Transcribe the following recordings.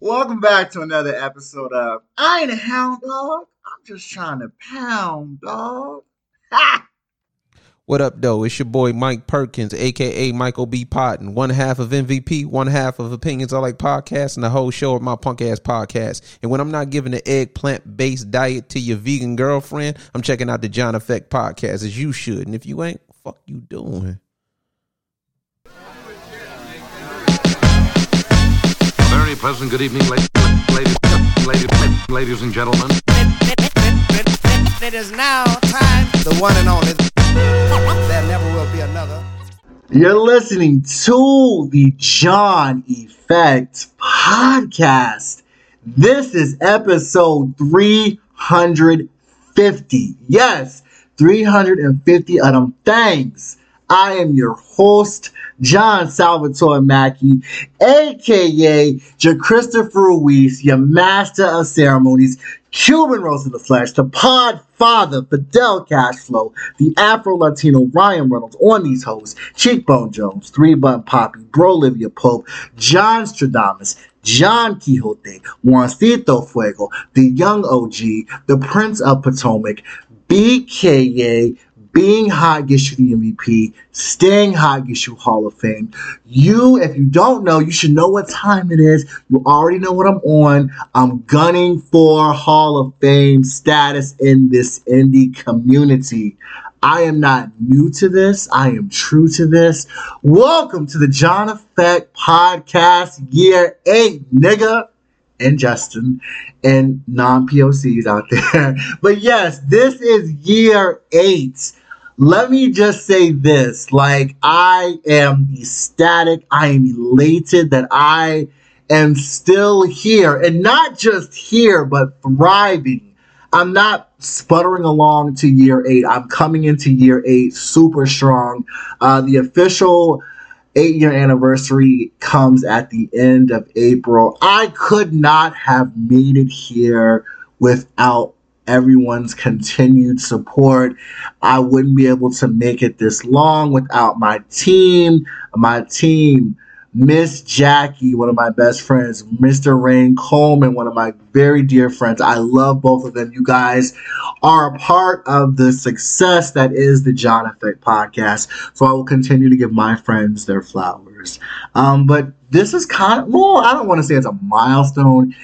Welcome back to another episode of I Ain't a Hound Dog. I'm just trying to pound, dog. Ha! What up, though? It's your boy Mike Perkins, aka Michael B. Potton, one half of MVP, one half of Opinions I Like Podcast, and the whole show of my punk ass podcast. And when I'm not giving the eggplant based diet to your vegan girlfriend, I'm checking out the John Effect podcast as you should. And if you ain't, fuck you doing? Pleasant good evening, ladies, ladies, ladies, ladies and gentlemen. It is now time. The one and only. There never will be another. You're listening to the John Effect podcast. This is episode 350. Yes, 350 of them things. I am your host, John Salvatore Mackey, aka J. Christopher Ruiz, your master of ceremonies, Cuban Rose of the Flesh, the Pod Father, Fidel Cashflow, the Afro Latino Ryan Reynolds on these hosts, Cheekbone Jones, Three Button Poppy, Bro Olivia Pope, John Stradamus, John Quixote, Juancito Fuego, the Young OG, the Prince of Potomac, BKA, being hot gets you the MVP. Staying hot gets you Hall of Fame. You, if you don't know, you should know what time it is. You already know what I'm on. I'm gunning for Hall of Fame status in this indie community. I am not new to this. I am true to this. Welcome to the John Effect Podcast Year 8, nigga and Justin and non POCs out there. But yes, this is year eight. Let me just say this like, I am ecstatic. I am elated that I am still here and not just here, but thriving. I'm not sputtering along to year eight. I'm coming into year eight super strong. Uh, the official eight year anniversary comes at the end of April. I could not have made it here without everyone's continued support. I wouldn't be able to make it this long without my team. My team, Miss Jackie, one of my best friends, Mr. Rain Coleman, one of my very dear friends. I love both of them. You guys are a part of the success that is the John Effect podcast. So I will continue to give my friends their flowers. Um, but this is kind of, well, I don't want to say it's a milestone.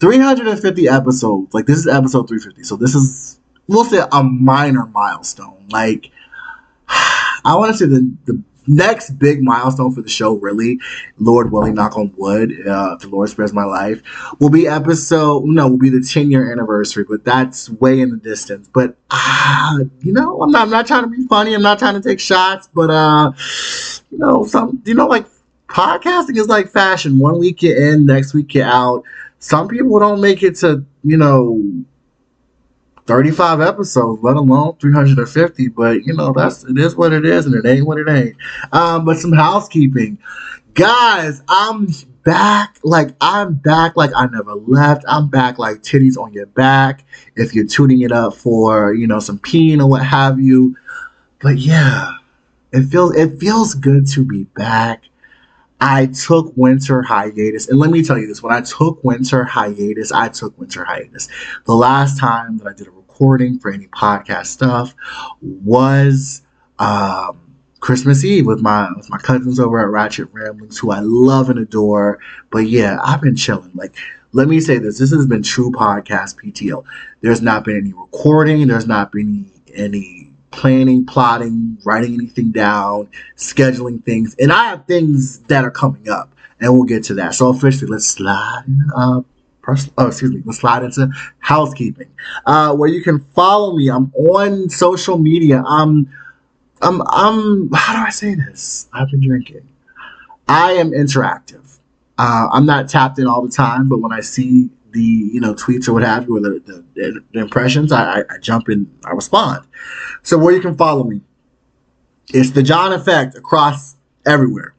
350 episodes. Like this is episode 350. So this is we'll say a minor milestone. Like I want to say the the next big milestone for the show, really, Lord willing, knock on wood, uh, the Lord spares my life, will be episode no, will be the 10 year anniversary, but that's way in the distance. But ah, you know, I'm not I'm not trying to be funny, I'm not trying to take shots, but uh, you know, some you know, like podcasting is like fashion. One week you're in, next week you're out some people don't make it to, you know, 35 episodes, let alone 350. But, you know, that's it is what it is and it ain't what it ain't. Um, but some housekeeping. Guys, I'm back. Like, I'm back like I never left. I'm back like titties on your back. If you're tuning it up for, you know, some peen or what have you. But yeah, it feels it feels good to be back. I took winter hiatus. And let me tell you this when I took winter hiatus, I took winter hiatus. The last time that I did a recording for any podcast stuff was um, Christmas Eve with my with my cousins over at Ratchet Ramblings, who I love and adore. But yeah, I've been chilling. Like, let me say this: this has been true podcast PTO. There's not been any recording. There's not been any, any planning, plotting, writing anything down, scheduling things. And I have things that are coming up, and we'll get to that. So officially, let's slide uh, oh, excuse me, let's slide into housekeeping, uh, where you can follow me. I'm on social media. I'm, I'm, I'm. How do I say this? I've been drinking. I am interactive. Uh, I'm not tapped in all the time, but when I see the you know tweets or what have you, or the, the, the impressions, I, I, I jump in, I respond. So where you can follow me, it's the John Effect across everywhere.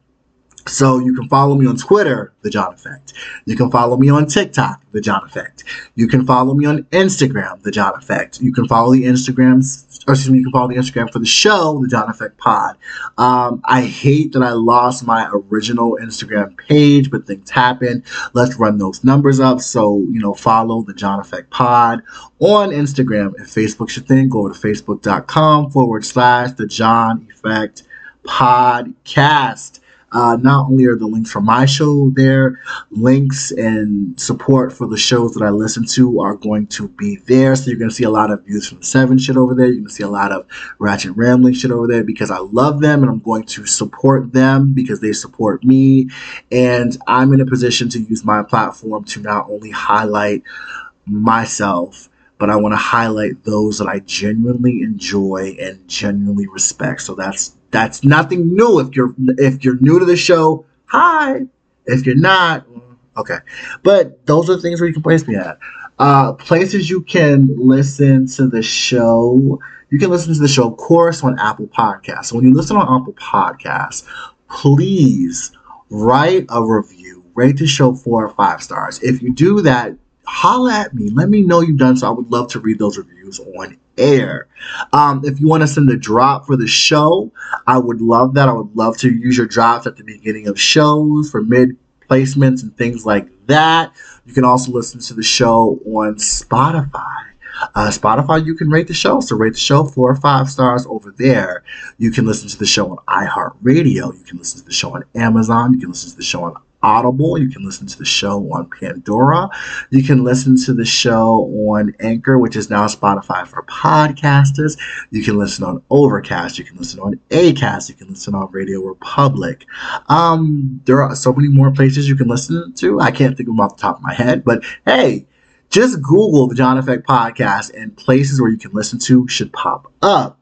So you can follow me on Twitter, The John Effect. You can follow me on TikTok, The John Effect. You can follow me on Instagram, The John Effect. You can follow the Instagrams, or excuse me, you can follow the Instagram for the show, The John Effect Pod. Um, I hate that I lost my original Instagram page, but things happen. Let's run those numbers up. So, you know, follow The John Effect Pod on Instagram. If Facebook's your thing, go to facebook.com forward slash The John Effect Podcast. Uh, not only are the links for my show there, links and support for the shows that I listen to are going to be there. So you're going to see a lot of views from Seven shit over there. You're going to see a lot of Ratchet Rambling shit over there because I love them and I'm going to support them because they support me. And I'm in a position to use my platform to not only highlight myself but I want to highlight those that I genuinely enjoy and genuinely respect. So that's that's nothing new. If you're if you're new to the show, hi. If you're not, okay. But those are things where you can place me at. Uh, places you can listen to the show. You can listen to the show, of course, on Apple Podcasts. So when you listen on Apple Podcasts, please write a review. Rate the show four or five stars. If you do that, holla at me. Let me know you've done so. I would love to read those reviews on air. Um, if you want to send a drop for the show, I would love that. I would love to use your drops at the beginning of shows for mid placements and things like that. You can also listen to the show on Spotify. Uh, Spotify, you can rate the show. So rate the show four or five stars over there. You can listen to the show on iHeartRadio. You can listen to the show on Amazon. You can listen to the show on Audible. You can listen to the show on Pandora. You can listen to the show on Anchor, which is now Spotify for podcasters. You can listen on Overcast. You can listen on Acast. You can listen on Radio Republic. Um, there are so many more places you can listen to. I can't think of them off the top of my head, but hey, just Google the John Effect podcast and places where you can listen to should pop up.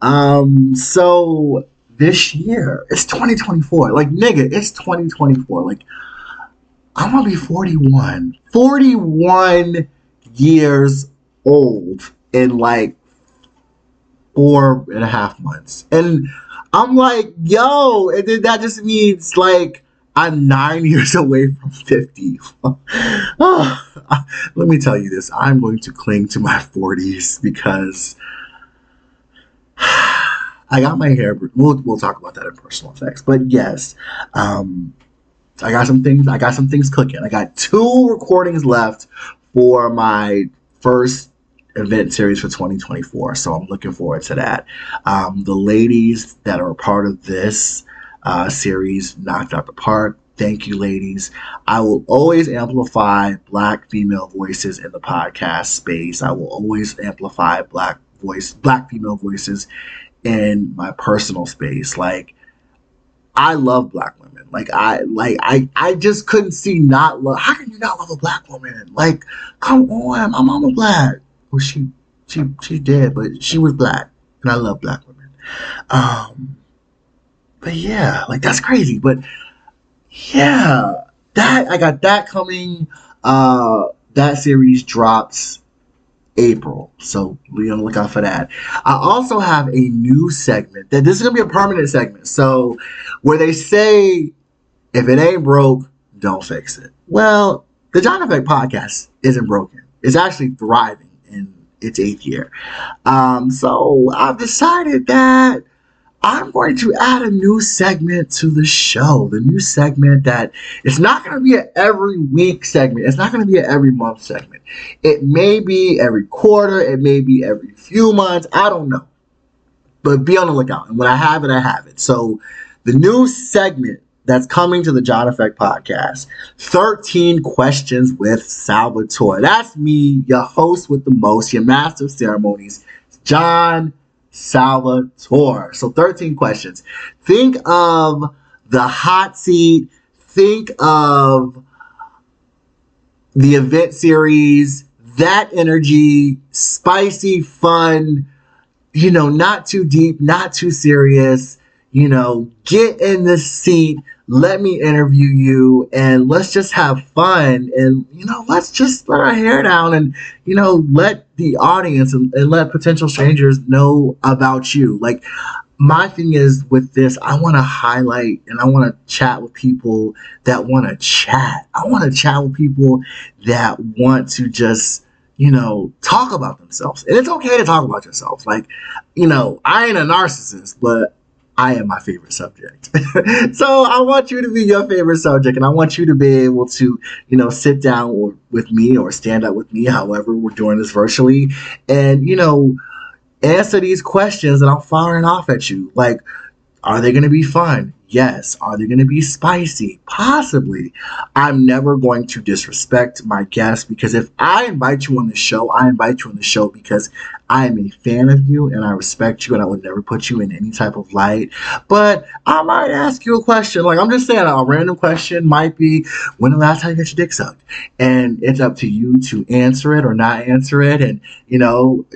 Um, so this year. It's 2024. Like, nigga, it's 2024. Like, I'm gonna be 41. 41 years old in like four and a half months. And I'm like, yo, and then that just means like I'm nine years away from 50. oh, let me tell you this I'm going to cling to my 40s because I got my hair. We'll we'll talk about that in personal effects. But yes, um, I got some things. I got some things cooking. I got two recordings left for my first event series for 2024. So I'm looking forward to that. Um, the ladies that are a part of this uh, series knocked out the park. Thank you, ladies. I will always amplify black female voices in the podcast space. I will always amplify black voice, black female voices in my personal space. Like I love black women. Like I like I I just couldn't see not love. How can you not love a black woman? Like come on, my mama black. Well, she she she's dead, but she was black, and I love black women. Um, but yeah, like that's crazy. But yeah, that I got that coming. Uh, that series drops April. So be on the lookout for that. I also have a new segment that this is gonna be a permanent segment. So where they say if it ain't broke, don't fix it. Well, the John Effect podcast isn't broken. It's actually thriving in its eighth year. Um, so I've decided that I'm going to add a new segment to the show. The new segment that it's not going to be an every week segment. It's not going to be an every month segment. It may be every quarter. It may be every few months. I don't know. But be on the lookout. And when I have it, I have it. So the new segment that's coming to the John Effect podcast 13 questions with Salvatore. That's me, your host with the most, your master of ceremonies, John Salvatore. So 13 questions. Think of the hot seat. Think of the event series, that energy, spicy, fun, you know, not too deep, not too serious. You know, get in the seat, let me interview you, and let's just have fun. And, you know, let's just let our hair down and, you know, let the audience and, and let potential strangers know about you. Like, my thing is with this, I want to highlight and I want to chat with people that want to chat. I want to chat with people that want to just, you know, talk about themselves. And it's okay to talk about yourself. Like, you know, I ain't a narcissist, but I am my favorite subject. so I want you to be your favorite subject and I want you to be able to, you know, sit down or, with me or stand up with me, however we're doing this virtually, and, you know, answer these questions that I'm firing off at you. Like, are they going to be fun? Yes. Are they going to be spicy? Possibly. I'm never going to disrespect my guests because if I invite you on the show, I invite you on the show because I am a fan of you and I respect you and I would never put you in any type of light. But I might ask you a question. Like, I'm just saying, a random question might be when the last time you got your dick sucked? And it's up to you to answer it or not answer it. And, you know,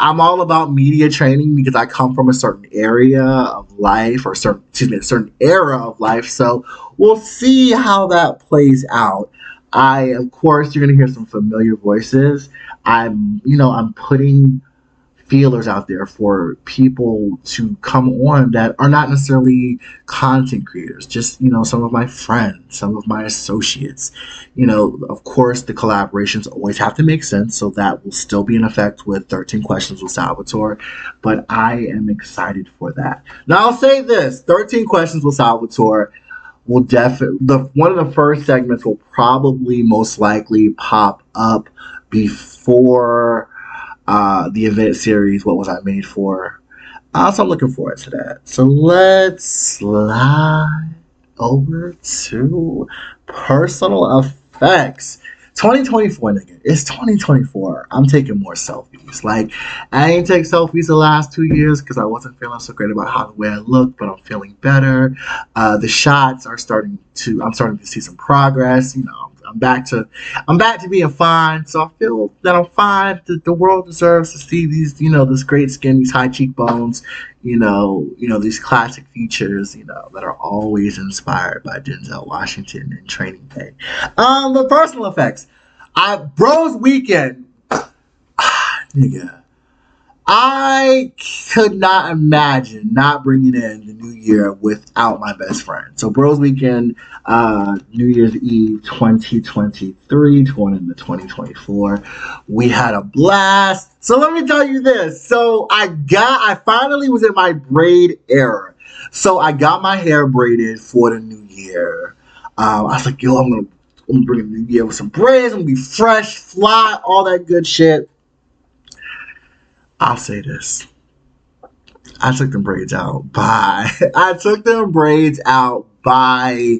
I'm all about media training because I come from a certain area of life or certain excuse me, a certain era of life. So we'll see how that plays out. I of course you're gonna hear some familiar voices. I'm you know, I'm putting feelers out there for people to come on that are not necessarily content creators, just, you know, some of my friends, some of my associates. You know, of course, the collaborations always have to make sense, so that will still be in effect with 13 Questions with Salvatore, but I am excited for that. Now, I'll say this 13 Questions with Salvatore will definitely, the one of the first segments will probably most likely pop up before uh, the event series, What Was I Made For? Uh, so I'm looking forward to that. So let's slide over to personal effects. 2024, nigga. It's 2024. I'm taking more selfies. Like, I ain't take selfies the last two years because I wasn't feeling so great about how the way I looked, but I'm feeling better. Uh, the shots are starting to, I'm starting to see some progress. You know, I'm back to I'm back to being fine. So I feel that I'm fine. The, the world deserves to see these, you know, this great skin, these high cheekbones, you know, you know, these classic features, you know, that are always inspired by Denzel Washington and Training Day. Um, the personal effects. I Bros Weekend. Ah, nigga. I could not imagine not bringing in the new year without my best friend. So, Bros Weekend, uh, New Year's Eve 2023, going into 2024. We had a blast. So, let me tell you this. So, I got, I finally was in my braid era. So, I got my hair braided for the new year. Um, I was like, yo, I'm gonna, I'm gonna bring a new year with some braids. I'm gonna be fresh, fly, all that good shit. I'll say this. I took them braids out by I took them braids out by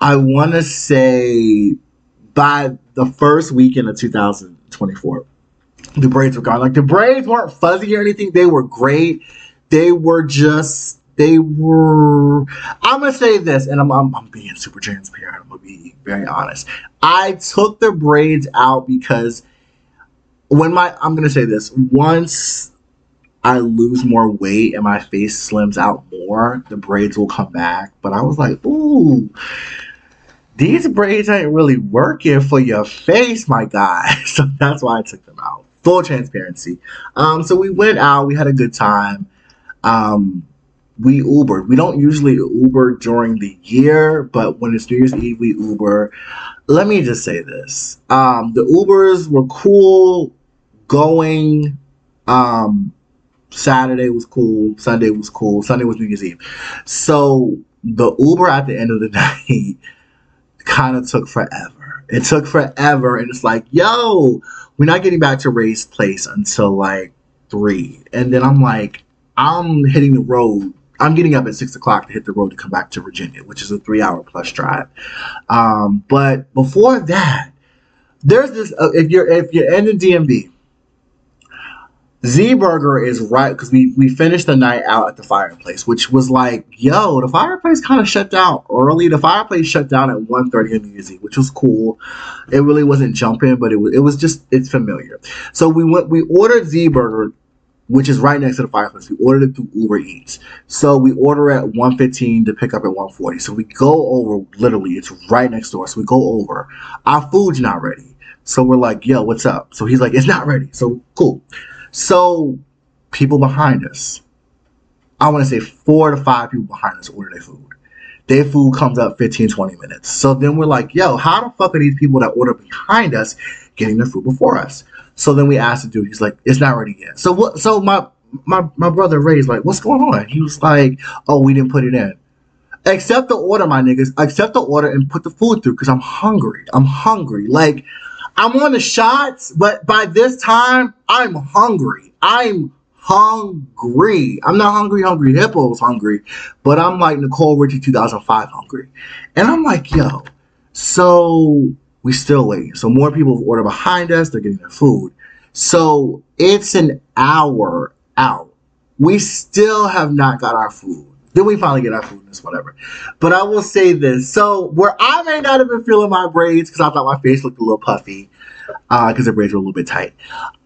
I want to say by the first weekend of 2024. The braids were gone. Like the braids weren't fuzzy or anything. They were great. They were just they were i'm gonna say this and I'm, I'm, I'm being super transparent i'm gonna be very honest i took the braids out because when my I'm gonna say this once I lose more weight and my face slims out more, the braids will come back. But I was like, ooh, these braids ain't really working for your face, my guy. So that's why I took them out. Full transparency. Um, so we went out, we had a good time. Um, we Ubered. We don't usually Uber during the year, but when it's New Year's Eve, we Uber. Let me just say this. Um, the Ubers were cool going um Saturday was cool, Sunday was cool, Sunday was New Year's Eve. So the Uber at the end of the night kind of took forever. It took forever, and it's like, yo, we're not getting back to Ray's place until like three. And then I'm like, I'm hitting the road. I'm getting up at six o'clock to hit the road to come back to Virginia, which is a three hour plus drive. Um, but before that, there's this uh, if you're if you're in the DMV Z Burger is right because we we finished the night out at the fireplace, which was like, yo, the fireplace kind of shut down early. The fireplace shut down at 1.30 on New Year's Eve, which was cool. It really wasn't jumping, but it was it was just it's familiar. So we went we ordered Z Burger, which is right next to the fireplace. We ordered it through Uber Eats. So we order at 1.15 to pick up at 1.40. So we go over literally, it's right next door. So we go over. Our food's not ready. So we're like, yo, what's up? So he's like, it's not ready. So cool. So people behind us. I want to say four to five people behind us order their food. Their food comes up 15, 20 minutes. So then we're like, yo, how the fuck are these people that order behind us getting their food before us? So then we asked the dude, he's like, it's not ready yet. So what so my my my brother Ray's like, what's going on? He was like, oh, we didn't put it in. Accept the order, my niggas. Accept the order and put the food through because I'm hungry. I'm hungry. Like, I'm on the shots, but by this time, I'm hungry. I'm hungry. I'm not hungry, hungry. Hippo's hungry, but I'm like Nicole Richie 2005 hungry. And I'm like, yo, so we still waiting. So more people have ordered behind us. They're getting their food. So it's an hour out. We still have not got our food. Then we finally get our food and it's whatever. But I will say this. So where I may not have been feeling my braids because I thought my face looked a little puffy because uh, the braids were a little bit tight.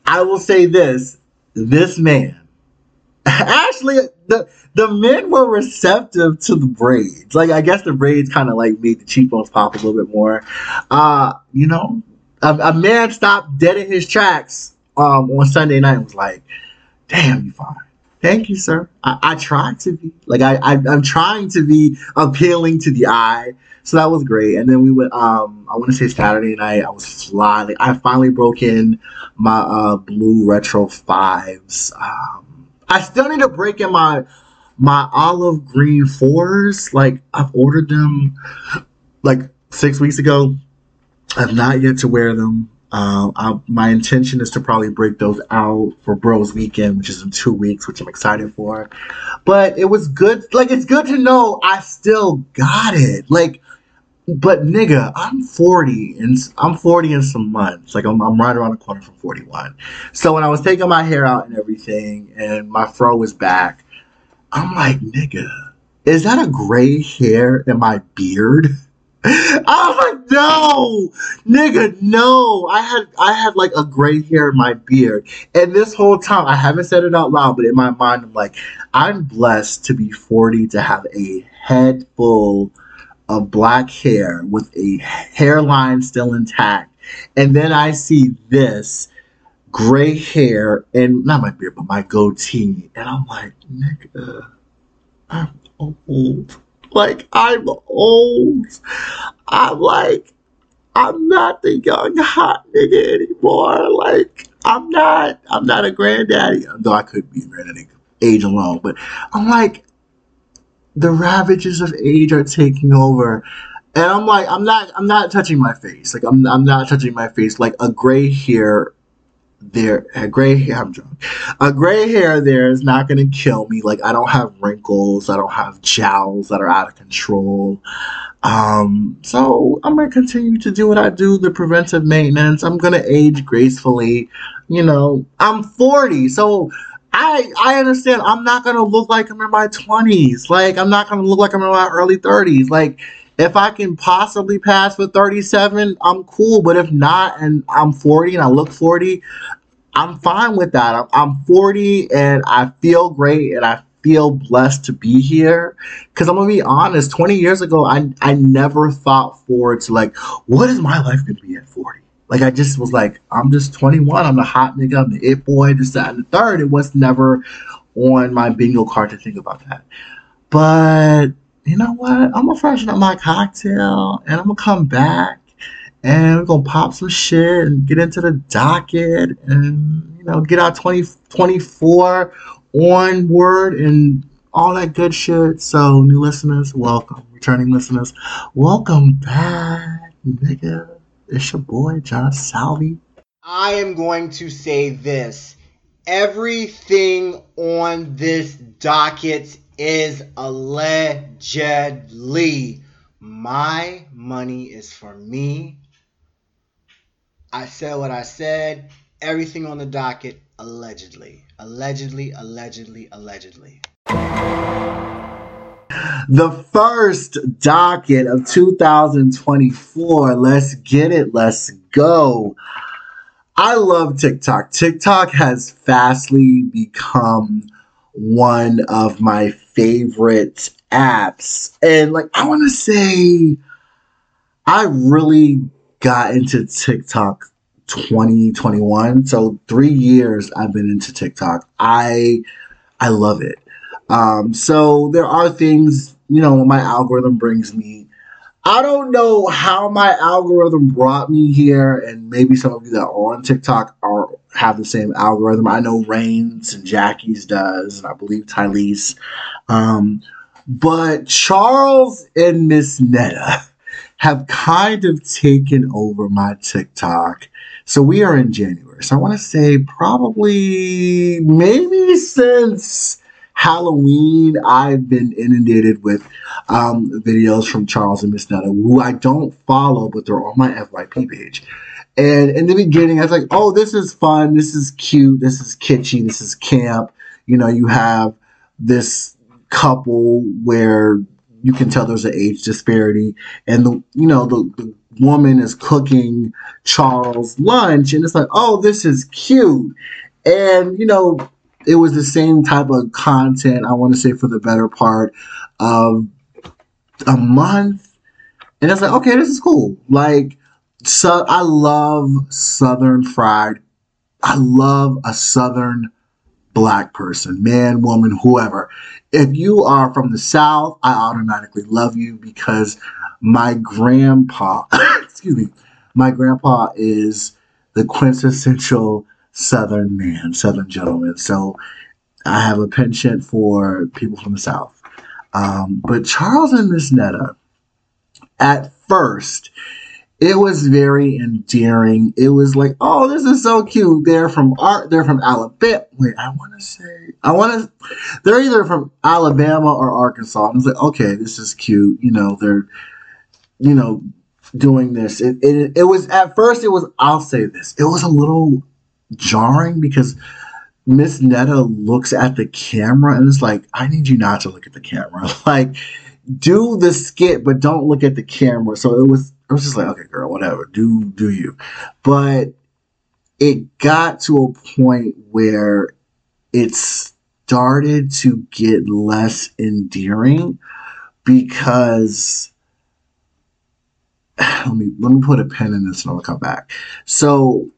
I will say this. This man, actually, the the men were receptive to the braids. Like I guess the braids kind of like made the cheekbones pop a little bit more. Uh, you know, a, a man stopped dead in his tracks um, on Sunday night and was like, "Damn, you fine." Thank you, sir. I, I try to be like I, I I'm trying to be appealing to the eye. So that was great. And then we went um I want to say Saturday night, I was flying. I finally broke in my uh blue retro fives. Um I still need to break in my my olive green fours. Like I've ordered them like six weeks ago. I've not yet to wear them. Uh, I, my intention is to probably break those out for Bros Weekend, which is in two weeks, which I'm excited for. But it was good. Like, it's good to know I still got it. Like, but nigga, I'm 40 and I'm 40 in some months. Like, I'm, I'm right around the corner from 41. So when I was taking my hair out and everything, and my fro was back, I'm like, nigga, is that a gray hair in my beard? Like, no, nigga, no. I had I had like a gray hair in my beard. And this whole time, I haven't said it out loud, but in my mind, I'm like, I'm blessed to be 40 to have a head full of black hair with a hairline still intact. And then I see this gray hair and not my beard, but my goatee. And I'm like, nigga, I'm old. Like I'm old. I'm like, I'm not the young hot nigga anymore. Like I'm not. I'm not a granddaddy. Though I could be a granddaddy, age alone. But I'm like, the ravages of age are taking over. And I'm like, I'm not, I'm not touching my face. Like, I'm, I'm not touching my face. Like a gray hair there a gray hair I'm drunk. A gray hair there is not gonna kill me. Like I don't have wrinkles, I don't have jowls that are out of control. Um, so I'm gonna continue to do what I do, the preventive maintenance. I'm gonna age gracefully. You know, I'm 40, so I I understand I'm not gonna look like I'm in my 20s. Like I'm not gonna look like I'm in my early 30s. Like if I can possibly pass for 37, I'm cool. But if not, and I'm 40 and I look 40, I'm fine with that. I'm, I'm 40 and I feel great and I feel blessed to be here. Because I'm gonna be honest, 20 years ago, I I never thought forward to like, what is my life gonna be at 40? Like I just was like, I'm just 21. I'm the hot nigga. I'm the it boy. This, that, and the third. It was never on my bingo card to think about that. But you know what? I'm gonna freshen up my cocktail and I'm gonna come back and we're gonna pop some shit and get into the docket and you know get our 2024 onward and all that good shit. So new listeners, welcome. Returning listeners, welcome back, nigga. It's your boy John Salvi. I am going to say this. Everything on this docket is allegedly. My money is for me. I said what I said. Everything on the docket, allegedly. Allegedly, allegedly, allegedly. The first docket of 2024. Let's get it. Let's go. I love TikTok. TikTok has fastly become one of my favorite apps. And like, I want to say, I really got into TikTok 2021. So three years I've been into TikTok. I, I love it. Um, so there are things, you know, my algorithm brings me. I don't know how my algorithm brought me here, and maybe some of you that are on TikTok are have the same algorithm. I know Rain's and Jackie's does, and I believe Tylese. Um, but Charles and Miss Netta have kind of taken over my TikTok. So we are in January. So I want to say probably maybe since Halloween, I've been inundated with um, videos from Charles and Miss Netta, who I don't follow, but they're on my FYP page. And in the beginning, I was like, oh, this is fun. This is cute. This is kitschy. This is camp. You know, you have this couple where you can tell there's an age disparity. And, the you know, the, the woman is cooking Charles lunch. And it's like, oh, this is cute. And, you know, it was the same type of content, I want to say, for the better part of a month. And it's like, okay, this is cool. Like, so I love Southern fried. I love a Southern black person, man, woman, whoever. If you are from the South, I automatically love you because my grandpa, excuse me, my grandpa is the quintessential Southern man, Southern gentleman. So I have a penchant for people from the South. Um, but Charles and Miss Netta, at first, it was very endearing. It was like, oh, this is so cute. They're from art. They're from Alabama. Wait, I want to say, I want to. They're either from Alabama or Arkansas. And it's like, okay, this is cute. You know, they're, you know, doing this. It, it, it was at first. It was. I'll say this. It was a little jarring because Miss Netta looks at the camera and it's like, I need you not to look at the camera. Like, do the skit, but don't look at the camera. So it was I was just like, okay, girl, whatever, do do you. But it got to a point where it started to get less endearing because let me let me put a pen in this and I'll come back. So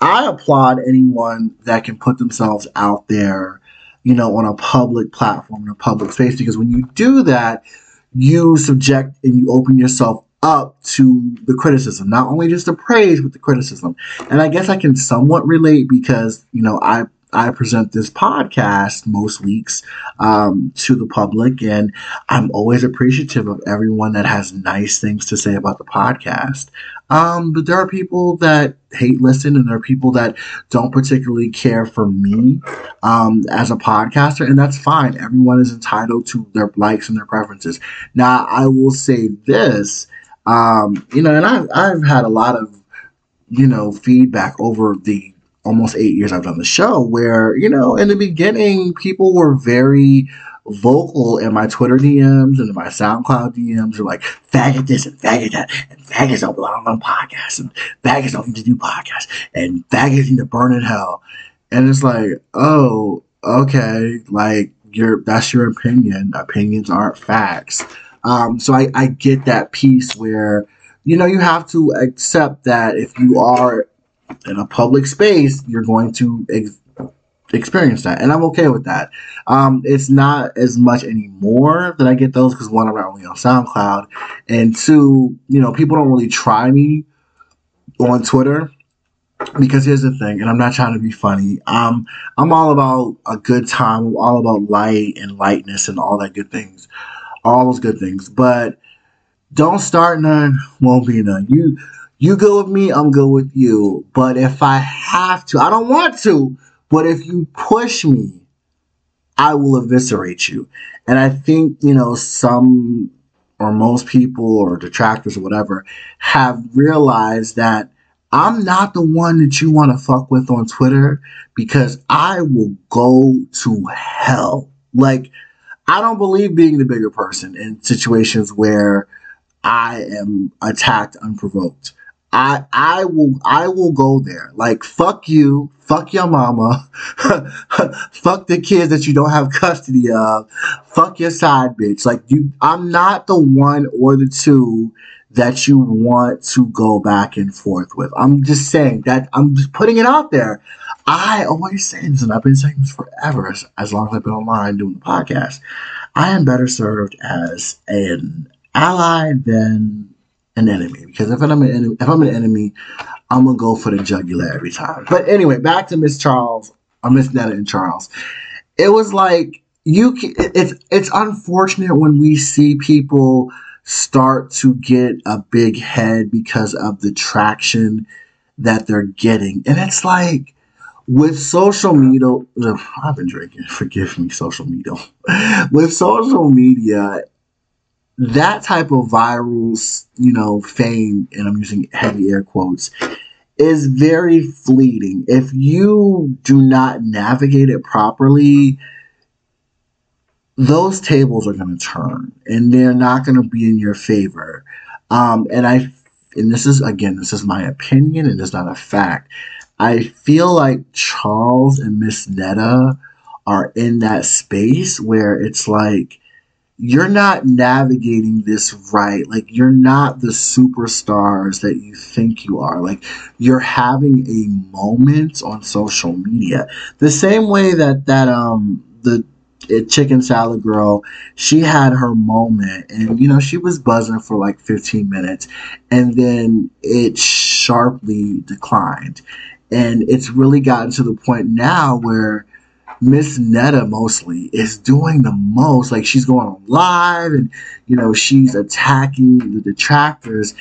I applaud anyone that can put themselves out there, you know, on a public platform, in a public space, because when you do that, you subject and you open yourself up to the criticism, not only just the praise, but the criticism. And I guess I can somewhat relate because, you know, I I present this podcast most weeks um, to the public, and I'm always appreciative of everyone that has nice things to say about the podcast. Um, but there are people that hate listen, and there are people that don't particularly care for me um, as a podcaster, and that's fine. Everyone is entitled to their likes and their preferences. Now, I will say this, um, you know, and I've, I've had a lot of you know feedback over the almost eight years I've done the show, where, you know, in the beginning, people were very vocal in my Twitter DMs and in my SoundCloud DMs are like, faggot this and faggot that, and faggots don't belong on podcasts, and faggots don't need to do podcasts, and faggots need to burn in hell. And it's like, oh, okay, like your that's your opinion. Opinions aren't facts. Um, so I, I get that piece where, you know, you have to accept that if you are in a public space, you're going to ex- experience that, and I'm okay with that. Um, it's not as much anymore that I get those because one, I'm not only on SoundCloud, and two, you know, people don't really try me on Twitter because here's the thing, and I'm not trying to be funny. Um, I'm all about a good time. I'm all about light and lightness and all that good things, all those good things. But don't start none, won't be none. You you go with me, I'm good with you. But if I have to, I don't want to, but if you push me, I will eviscerate you. And I think, you know, some or most people or detractors or whatever have realized that I'm not the one that you want to fuck with on Twitter because I will go to hell. Like, I don't believe being the bigger person in situations where I am attacked unprovoked. I I will I will go there. Like fuck you, fuck your mama, fuck the kids that you don't have custody of, fuck your side bitch. Like you I'm not the one or the two that you want to go back and forth with. I'm just saying that I'm just putting it out there. I always say this, and I've been saying this forever, as, as long as I've been online doing the podcast. I am better served as an ally than an enemy because if I'm an enemy, if I'm an enemy, I'm gonna go for the jugular every time. But anyway, back to Miss Charles or Miss Netta and Charles. It was like you. ca- It's it's unfortunate when we see people start to get a big head because of the traction that they're getting, and it's like with social media. I've been drinking. Forgive me, social media. with social media, that type of viral, you know, fame, and I'm using heavy air quotes, is very fleeting. If you do not navigate it properly, those tables are going to turn and they're not going to be in your favor. Um, and I, and this is again, this is my opinion and it's not a fact. I feel like Charles and Miss Netta are in that space where it's like, you're not navigating this right. Like you're not the superstars that you think you are. Like you're having a moment on social media. The same way that that um the chicken salad girl, she had her moment and you know she was buzzing for like 15 minutes and then it sharply declined. And it's really gotten to the point now where Miss Netta mostly is doing the most. Like she's going on live and you know she's attacking the detractors.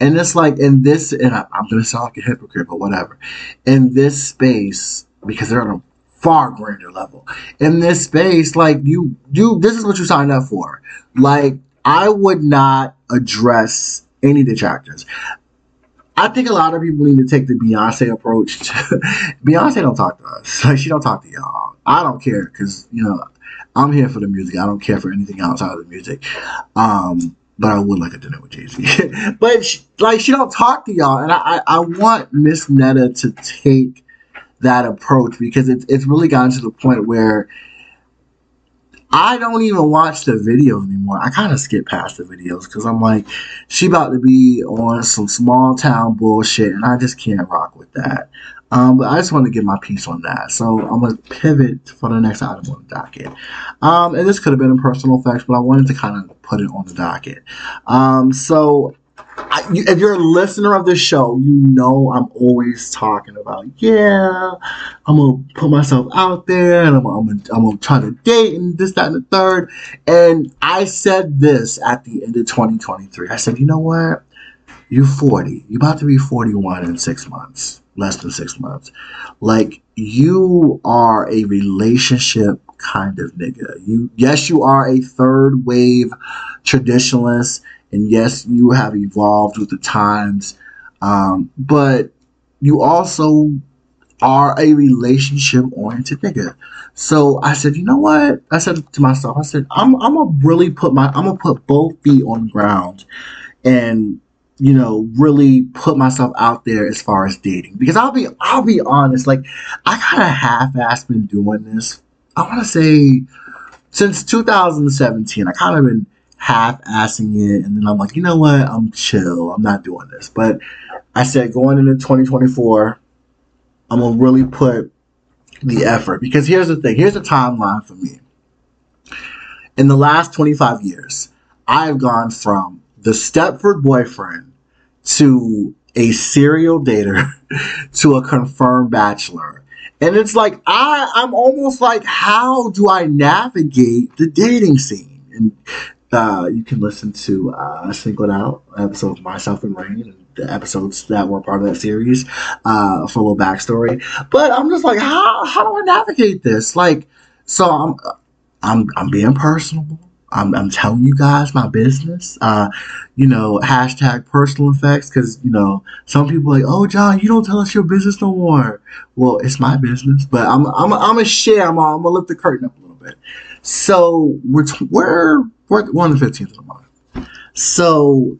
And it's like in this, and I, I'm gonna sound like a hypocrite, but whatever. In this space, because they're on a far greater level. In this space, like you, you, this is what you signed up for. Like I would not address any detractors. I think a lot of people need to take the Beyonce approach. To, Beyonce don't talk to us. Like she don't talk to y'all. I don't care because you know I'm here for the music. I don't care for anything outside of the music. Um, but I would like a dinner with Jay Z. but she, like she don't talk to y'all, and I I, I want Miss Netta to take that approach because it's it's really gotten to the point where I don't even watch the videos anymore. I kind of skip past the videos because I'm like, she about to be on some small town bullshit, and I just can't rock with that. Um, but I just want to get my piece on that. So I'm gonna pivot for the next item on the docket. Um, and this could have been a personal effects, but I wanted to kind of put it on the docket. Um, so I, you, if you're a listener of the show, you know I'm always talking about, yeah, I'm gonna put myself out there and I'm, I'm, gonna, I'm gonna try to date and this, that, and the third. And I said this at the end of 2023. I said, you know what? You're 40. You're about to be 41 in six months, less than six months. Like you are a relationship kind of nigga. You, yes, you are a third wave traditionalist and yes, you have evolved with the times, um, but you also are a relationship oriented nigga. So I said, you know what? I said to myself, I said, I'm, I'm gonna really put my, I'm gonna put both feet on the ground and, you know, really put myself out there as far as dating. Because I'll be, I'll be honest, like I kind of half-assed been doing this. I want to say since 2017, I kind of been half-assing it, and then I'm like, you know what? I'm chill. I'm not doing this. But I said going into 2024, I'm gonna really put the effort because here's the thing. Here's the timeline for me. In the last 25 years, I have gone from the Stepford boyfriend to a serial dater to a confirmed bachelor. And it's like I I'm almost like how do I navigate the dating scene? And uh, you can listen to uh, Singled Out episode of Myself and Rain and the episodes that were part of that series uh, for a little backstory. But I'm just like, how how do I navigate this? Like, so I'm I'm I'm being personable. I'm, I'm telling you guys my business. Uh, you know, hashtag personal effects because you know some people like, oh John, you don't tell us your business no more. Well, it's my business, but I'm I'm I'm gonna share. I'm, I'm gonna lift the curtain up a little bit. So we're t- we're we're we're on the fifteenth of the month. So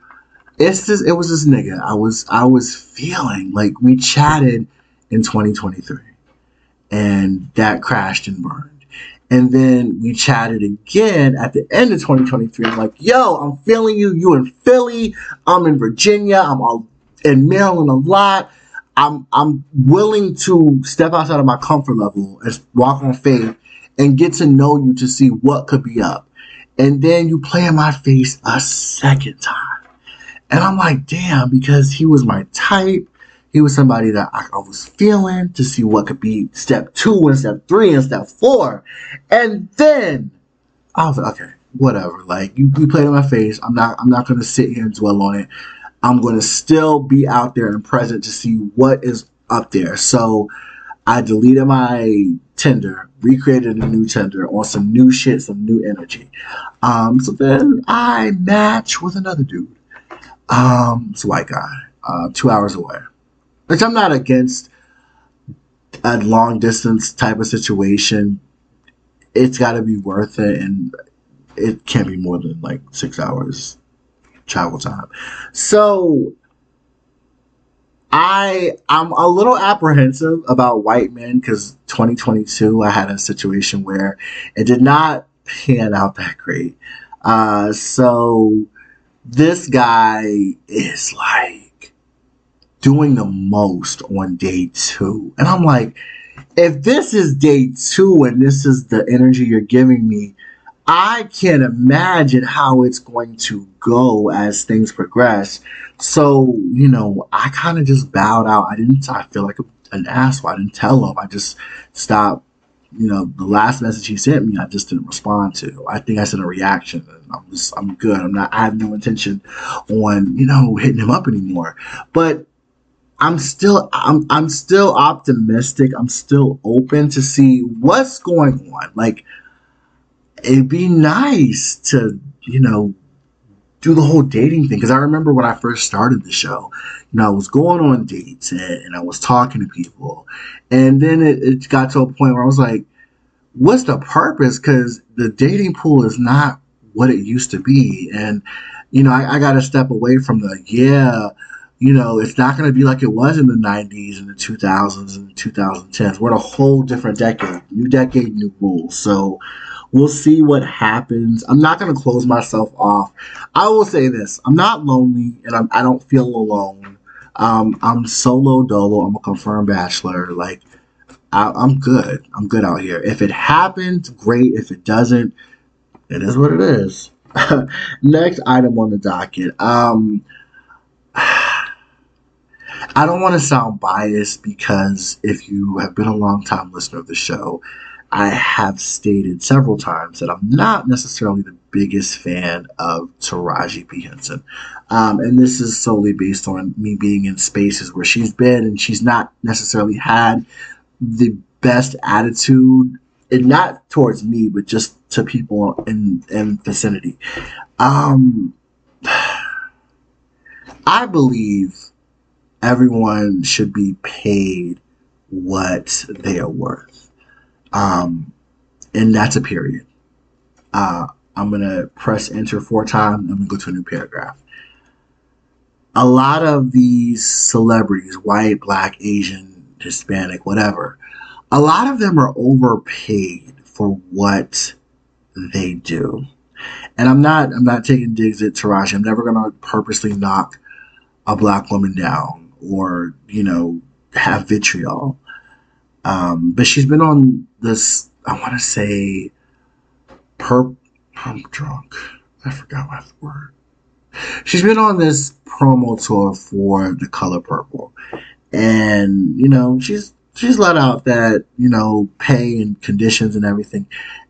it's just it was this nigga. I was I was feeling like we chatted in 2023, and that crashed and burned. And then we chatted again at the end of 2023. I'm like, yo, I'm feeling you. You in Philly. I'm in Virginia. I'm all in Maryland a lot. I'm I'm willing to step outside of my comfort level and walk on faith and get to know you to see what could be up. And then you play in my face a second time. And I'm like, damn, because he was my type. He was somebody that I, was feeling to see what could be step two and step three and step four. And then I was like, okay, whatever. Like you, you played in my face. I'm not I'm not gonna sit here and dwell on it. I'm gonna still be out there and present to see what is up there. So I deleted my Tinder, recreated a new Tinder on some new shit, some new energy. Um, so then I match with another dude. Um, it's a white guy, uh, two hours away. Which I'm not against a long distance type of situation. It's got to be worth it, and it can't be more than like six hours travel time. So I I'm a little apprehensive about white men because 2022 I had a situation where it did not pan out that great. Uh, so this guy is like doing the most on day two, and I'm like, if this is day two and this is the energy you're giving me, I can't imagine how it's going to go as things progress. So, you know, I kind of just bowed out. I didn't, I feel like an asshole. I didn't tell him. I just stopped. You know, the last message he sent me, I just didn't respond to. I think I sent a reaction. And I'm just, I'm good. I'm not, I have no intention on, you know, hitting him up anymore. But I'm still, I'm, I'm still optimistic. I'm still open to see what's going on. Like, it'd be nice to, you know, do the whole dating thing. Because I remember when I first started the show, you know, I was going on dates and, and I was talking to people. And then it, it got to a point where I was like, what's the purpose? Because the dating pool is not what it used to be. And, you know, I, I got to step away from the, yeah, you know, it's not going to be like it was in the 90s and the 2000s and the 2010s. We're in a whole different decade, new decade, new rules. So, We'll see what happens. I'm not going to close myself off. I will say this I'm not lonely and I'm, I do not feel alone. Um, I'm solo dolo. I'm a confirmed bachelor. Like, I, I'm good. I'm good out here. If it happens, great. If it doesn't, it is what it is. Next item on the docket. Um, I don't want to sound biased because if you have been a long time listener of the show, I have stated several times that I'm not necessarily the biggest fan of Taraji P. Henson. Um, and this is solely based on me being in spaces where she's been and she's not necessarily had the best attitude, and not towards me, but just to people in, in vicinity. Um, I believe everyone should be paid what they are worth. Um, and that's a period. Uh, I'm going to press enter four times. I'm going to go to a new paragraph. A lot of these celebrities, white, black, Asian, Hispanic, whatever, a lot of them are overpaid for what they do. And I'm not I'm not taking digs at Taraji. I'm never gonna purposely knock a black woman down or, you know, have vitriol. Um, but she's been on this, I want to say, perp. I'm drunk. I forgot my word. She's been on this promo tour for the color purple. And, you know, she's she's let out that, you know, pay and conditions and everything.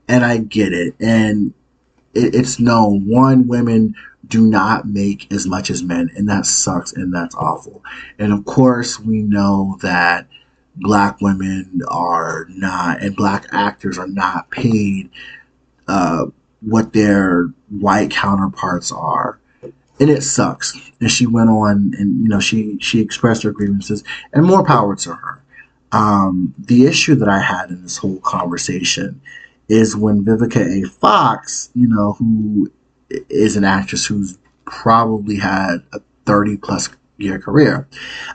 And I get it. And it, it's known one, women do not make as much as men, and that sucks and that's awful. And of course, we know that black women are not and black actors are not paid uh, what their white counterparts are. And it sucks. And she went on and you know she she expressed her grievances and more power to her. Um, the issue that i had in this whole conversation is when vivica a. Fox you know who is an actress who's probably had a 30 plus year career.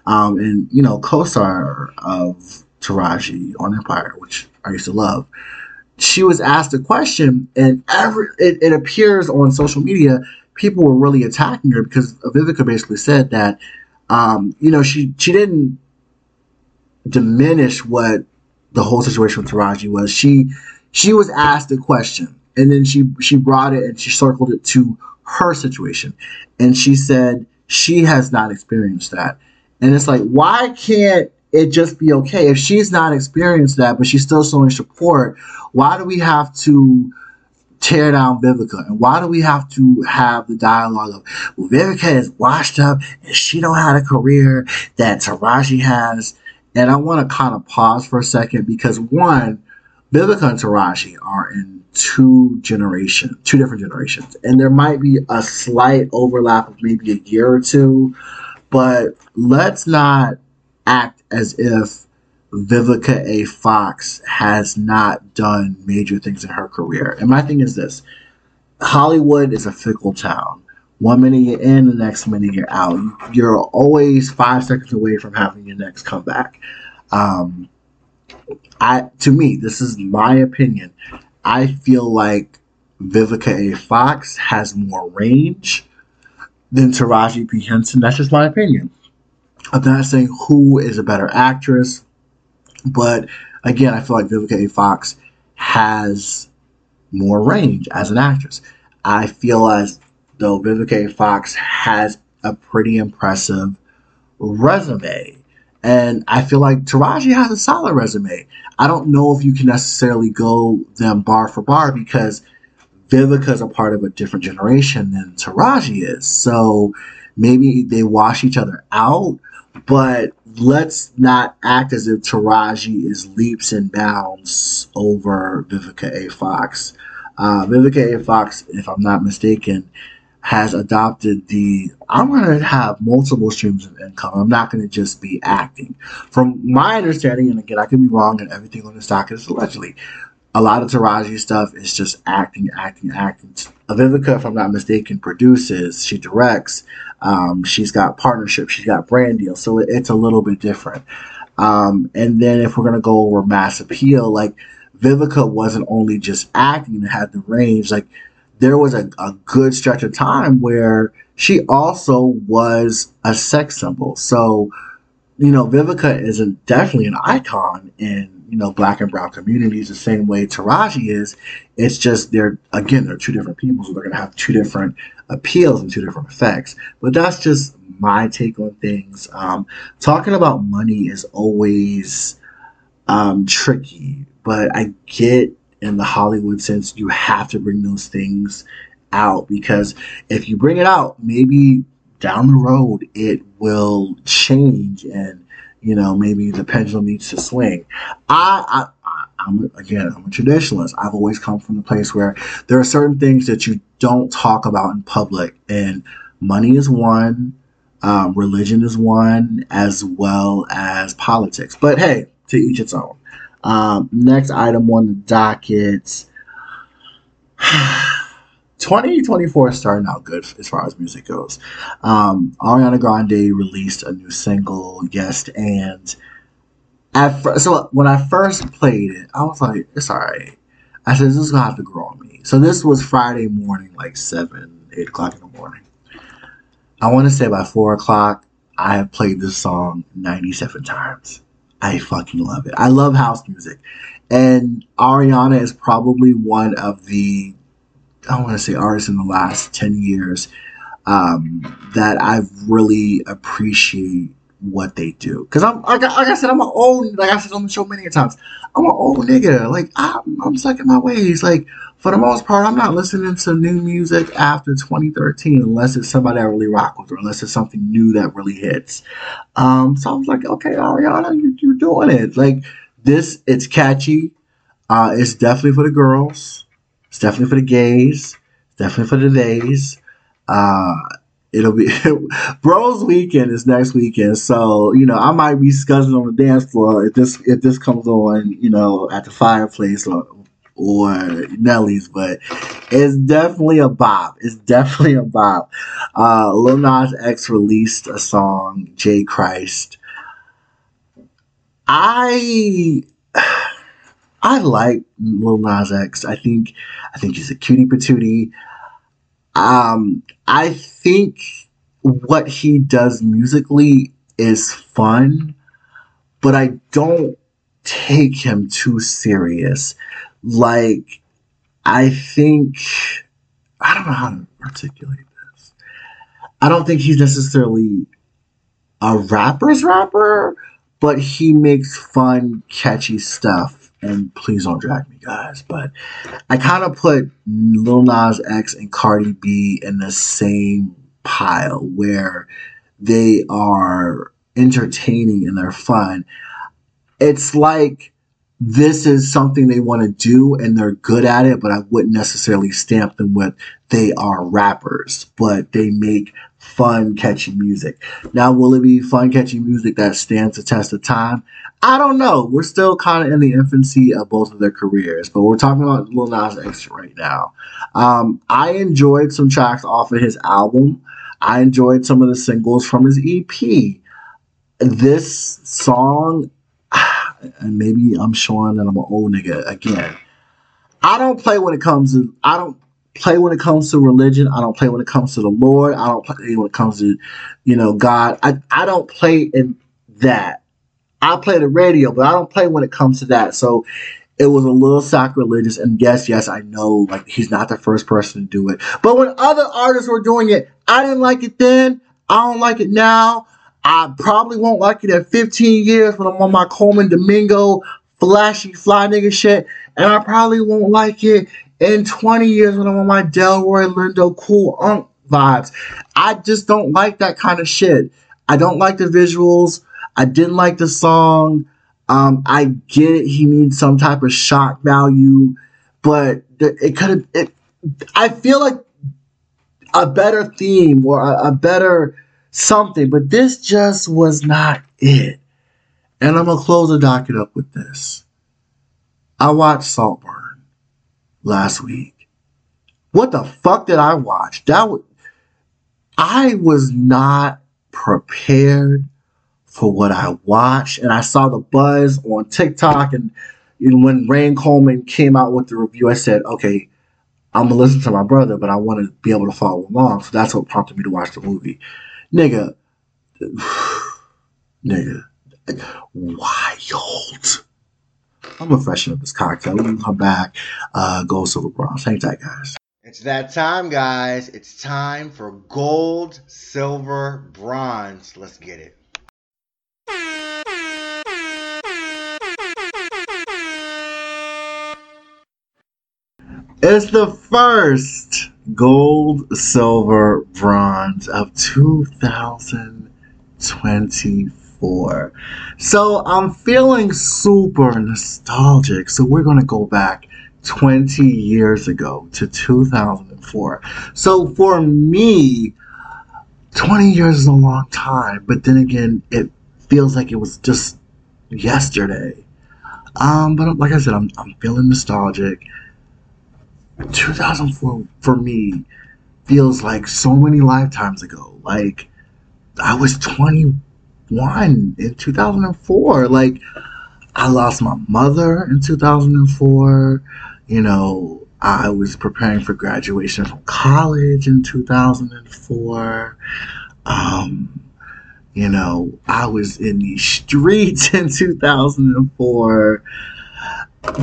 Um, and, you know, co star of Taraji on Empire, which I used to love, she was asked a question, and every it, it appears on social media people were really attacking her because Vivica basically said that um, you know she she didn't diminish what the whole situation with Taraji was. She she was asked a question and then she she brought it and she circled it to her situation and she said she has not experienced that. And it's like why can't it just be okay if she's not experienced that but she's still showing support why do we have to tear down Vivica? And why do we have to have the dialogue of, well, Vivica is washed up and she don't have a career that Taraji has? And I want to kind of pause for a second because one, Vivica and Taraji are in two generations, two different generations. And there might be a slight overlap of maybe a year or two, but let's not act as if Vivica A. Fox has not done major things in her career. And my thing is this Hollywood is a fickle town. One minute you're in, the next minute you're out. You're always five seconds away from having your next comeback. Um, I, to me, this is my opinion. I feel like Vivica A. Fox has more range than Taraji P. Henson. That's just my opinion. I'm not saying who is a better actress but again, I feel like Vivica A. Fox has more range as an actress. I feel as though Vivica A. Fox has a pretty impressive resume. And I feel like Taraji has a solid resume. I don't know if you can necessarily go them bar for bar because Vivica is a part of a different generation than Taraji is. So maybe they wash each other out, but let's not act as if Taraji is leaps and bounds over Vivica A. Fox. Uh, Vivica A. Fox, if I'm not mistaken, has adopted the I'm going to have multiple streams of income. I'm not going to just be acting. From my understanding, and again, I could be wrong, and everything on this docket is allegedly. A lot of Taraji stuff is just acting, acting, acting. Vivica, if I'm not mistaken, produces, she directs, um, she's got partnerships, she's got brand deals, so it's a little bit different. Um, and then if we're gonna go over mass appeal, like Vivica wasn't only just acting and had the range, like there was a, a good stretch of time where she also was a sex symbol. So, you know, Vivica is a, definitely an icon in you know black and brown communities the same way Taraji is. It's just they're again they're two different people, so they're gonna have two different appeals and two different effects. But that's just my take on things. Um, talking about money is always um, tricky, but I get in the Hollywood sense you have to bring those things out because if you bring it out, maybe down the road it will change and you know maybe the pendulum needs to swing. I, I I'm again, I'm a traditionalist. I've always come from the place where there are certain things that you don't talk about in public, and money is one, um, religion is one, as well as politics. But hey, to each its own. Um, next item on the docket. 2024 is starting out good as far as music goes. Um, Ariana Grande released a new single, Yes, and at first, so when I first played it, I was like, it's alright. I said, this is gonna have to grow on me. So this was Friday morning, like seven, eight o'clock in the morning. I want to say by four o'clock, I have played this song 97 times. I fucking love it. I love house music. And Ariana is probably one of the, I want to say artists in the last 10 years um, that I've really appreciate what they do. Because I'm like, like, I said, I'm an old like I said on the show many times. I'm an old nigga. Like I'm, I'm stuck in my ways. Like for the most part, I'm not listening to new music after 2013 unless it's somebody I really rock with or unless it's something new that really hits. Um, so I was like, okay, Ariana, you, you're doing it. Like this, it's catchy. Uh, it's definitely for the girls. It's definitely for the gays. It's definitely for the days. Uh, it'll be bros weekend is next weekend so you know i might be scuzzing on the dance floor if this if this comes on you know at the fireplace or or Nelly's, but it's definitely a bop. It's definitely a bop. Uh, Lil Nas X released a song, J Christ. I I like Lil Nas X. I think I think he's a cutie patootie. Um, I think what he does musically is fun, but I don't take him too serious. Like, I think I don't know how to articulate this. I don't think he's necessarily a rapper's rapper, but he makes fun, catchy stuff. And please don't drag me, guys. But I kind of put Lil Nas X and Cardi B in the same pile where they are entertaining and they're fun. It's like this is something they want to do and they're good at it, but I wouldn't necessarily stamp them with they are rappers, but they make fun, catchy music. Now, will it be fun, catchy music that stands the test of time? I don't know. We're still kind of in the infancy of both of their careers, but we're talking about Lil Nas X right now. Um, I enjoyed some tracks off of his album. I enjoyed some of the singles from his EP. This song, and maybe I'm showing that I'm an old nigga again. I don't play when it comes to I don't play when it comes to religion. I don't play when it comes to the Lord. I don't play when it comes to, you know, God. I, I don't play in that. I play the radio, but I don't play when it comes to that. So it was a little sacrilegious. And yes, yes, I know, like he's not the first person to do it. But when other artists were doing it, I didn't like it then. I don't like it now. I probably won't like it in 15 years when I'm on my Colman Domingo flashy fly nigga shit. And I probably won't like it in 20 years when I'm on my Delroy Lindo cool unk vibes. I just don't like that kind of shit. I don't like the visuals. I didn't like the song. Um, I get it. He needs some type of shock value, but it could have. It, I feel like a better theme or a, a better something, but this just was not it. And I'm gonna close the docket up with this. I watched Saltburn last week. What the fuck did I watch? That was, I was not prepared for what I watched, and I saw the buzz on TikTok. And you know, when Rain Coleman came out with the review, I said, "Okay, I'm gonna listen to my brother, but I want to be able to follow along." So that's what prompted me to watch the movie nigga, nigga, wild. I'm gonna freshen up this cocktail. When we come back, uh, gold, silver, bronze. Hang tight, guys. It's that time, guys. It's time for gold, silver, bronze. Let's get it. It's the first gold, silver, bronze of 2024. So I'm feeling super nostalgic. So we're going to go back 20 years ago to 2004. So for me, 20 years is a long time, but then again, it feels like it was just yesterday. Um, but like I said, I'm, I'm feeling nostalgic. 2004 for me feels like so many lifetimes ago. Like I was 21 in 2004. Like I lost my mother in 2004. You know, I was preparing for graduation from college in 2004. Um, you know, I was in the streets in 2004.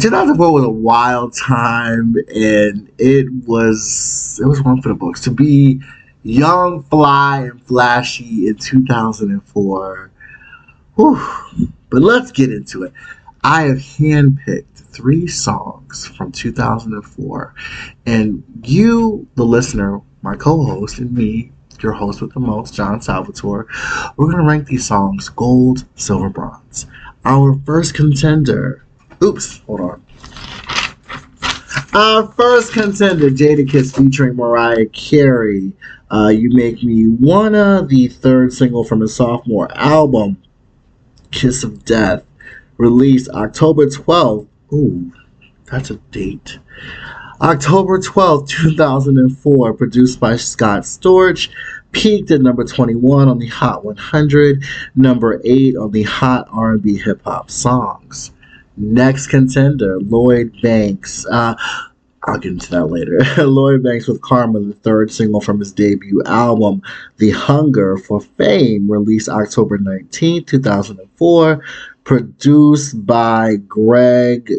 2004 was a wild time, and it was it was one for the books to be young, fly, and flashy in 2004. Whew. But let's get into it. I have handpicked three songs from 2004, and you, the listener, my co-host, and me, your host with the most, John Salvatore, we're gonna rank these songs gold, silver, bronze. Our first contender Oops, hold on. Our first contender, Jada Jadakiss featuring Mariah Carey. Uh, you Make Me Wanna, the third single from his sophomore album, Kiss of Death, released October 12th. Ooh, that's a date. October 12th, 2004, produced by Scott Storch, peaked at number 21 on the Hot 100, number 8 on the Hot R&B Hip Hop Songs. Next contender, Lloyd Banks. Uh, I'll get into that later. Lloyd Banks with Karma, the third single from his debut album, The Hunger for Fame, released October 19, 2004, produced by Greg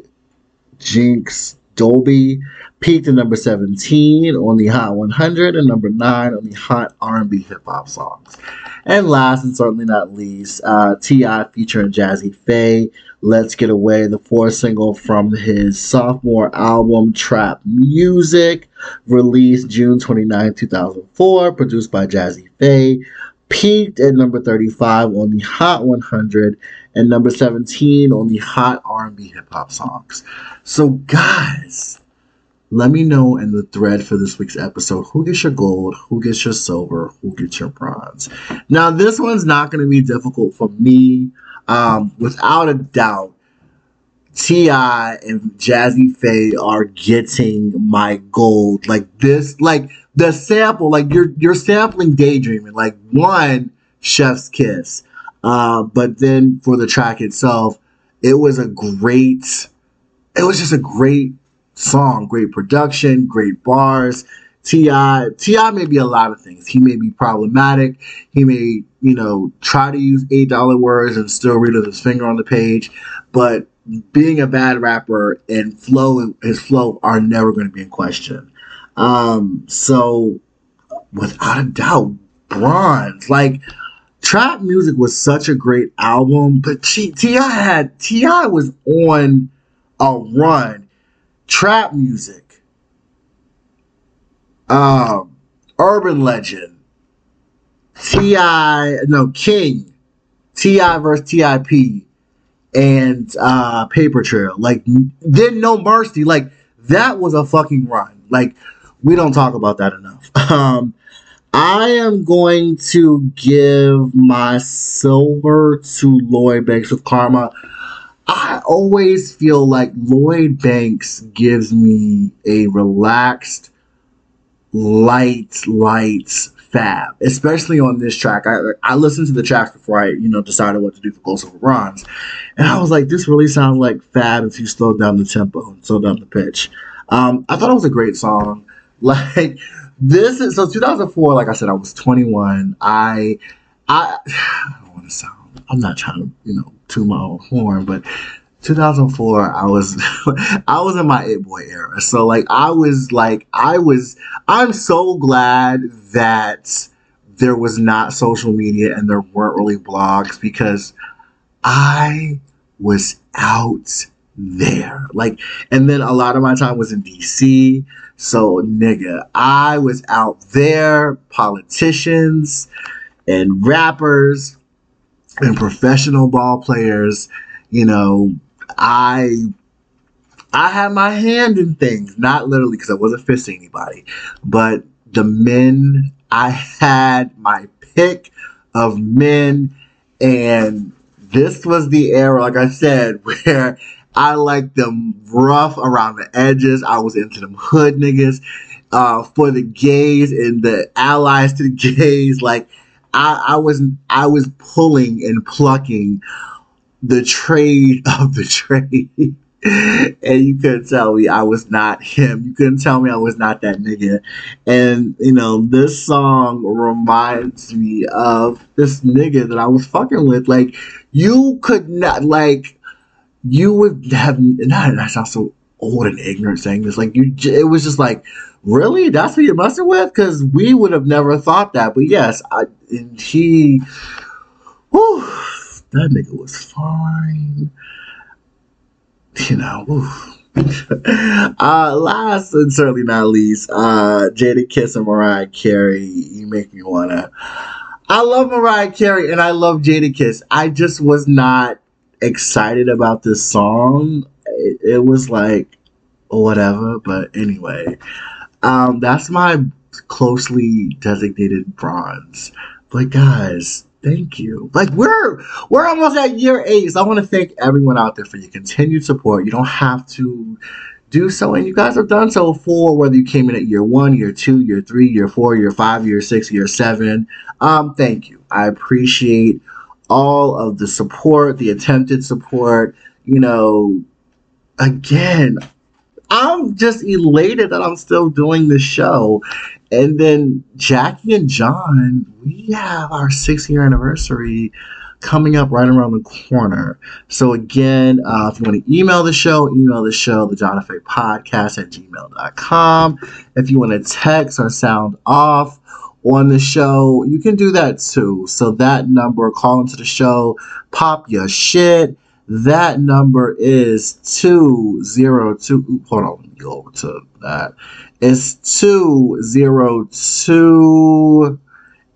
Jinx Dolby, peaked at number 17 on the Hot 100 and number 9 on the Hot R&B Hip Hop Songs. And last and certainly not least, uh, T.I. featuring Jazze Pha, Let's Get Away, the fourth single from his sophomore album, Trap Music, released June 29, 2004, produced by Jazze Pha, peaked at number 35 on the Hot 100 and number 17 on the Hot R&B Hip Hop Songs. So guys, let me know in the thread for this week's episode who gets your gold, who gets your silver, who gets your bronze. Now, this one's not going to be difficult for me. Um, without a doubt, T.I. and Jazze Pha are getting my gold. Like this, like the sample, like you're you're sampling daydreaming. Like one chef's kiss. Uh, but then for the track itself, it was a great it was just a great song, great production, great bars. T.I. T.I. may be a lot of things. He may be problematic. He may, you know, try to use eight dollar words and still read with his finger on the page. But being a bad rapper and flow his flow are never going to be in question. Um, so without a doubt, bronze. Like trap music was such a great album, but T.I. had T.I. was on a run. Trap music, um, urban legend, T.I. no King, T.I. versus T.I.P. and uh, Paper Trail. Like then No Mercy. Like that was a fucking run. Like we don't talk about that enough. Um, I am going to give my silver to Lloyd Banks with Karma. I always feel like Lloyd Banks gives me a relaxed, light, light fab, especially on this track. I I listened to the tracks before I you know decided what to do for Gold Silver Bronze, and I was like, this really sounds like fab if you slow down the tempo and slow down the pitch. Um, I thought it was a great song. Like this is so 2004. Like I said, I was 21. I I, I don't want to sound. I'm not trying to you know to my own horn, but 2004 i was i was in my it boy era. So like i was like i was i'm so glad that there was not social media and there weren't really blogs because i was out there. Like and then a lot of my time was in dc so nigga i was out there politicians and rappers and professional ball players you know I I had my hand in things, not literally because I wasn't fisting anybody, but the men I had my pick of men, and this was the era, like I said, where I liked them rough around the edges. I was into them hood niggas. Uh, for the gays and the allies to the gays, like I, I was I was pulling and plucking the trade of the trade. and you couldn't tell me I was not him. You couldn't tell me I was not that nigga. And you know, this song reminds me of this nigga that I was fucking with. Like, you could not like you would have not that sounds so old and ignorant saying this. Like you it was just like, really? That's who you're messing with? Because we would have never thought that. But yes, I and he whew, that nigga was fine. You know, uh, last and certainly not least, uh, Jadakiss and Mariah Carey. You make me wanna. I love Mariah Carey and I love Jada Kiss. I just was not excited about this song. It, it was like whatever, but anyway, um, that's my closely designated bronze. But guys, Thank you. Like we're we're almost at year eight. So I want to thank everyone out there for your continued support. You don't have to do so, and you guys have done so for whether you came in at year one, year two, year three, year four, year five, year six, year seven. Um, thank you. I appreciate all of the support, the attempted support. you know, again, I'm just elated that I'm still doing the show. And then Jackie and John, we have our six year anniversary coming up right around the corner. So again, uh, if you want to email the show, email the show, the John Effect Podcast at gmail.com. If you want to text or sound off on the show, you can do that too. So that number, call into the show, pop your shit. That number is 202. Hold on, go to that. It's 202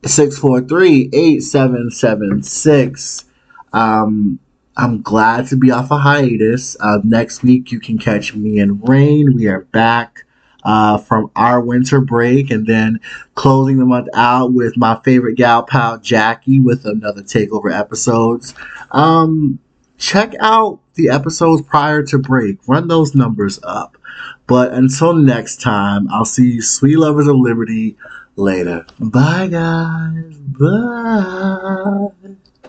643 8776. Um, I'm glad to be off a hiatus. Uh, next week, you can catch me and Rain. We are back uh, from our winter break and then closing the month out with my favorite gal pal, Jackie, with another takeover episodes. Um, check out the episodes prior to break, run those numbers up. But until next time, I'll see you, sweet lovers of liberty, later. Bye, guys. Bye.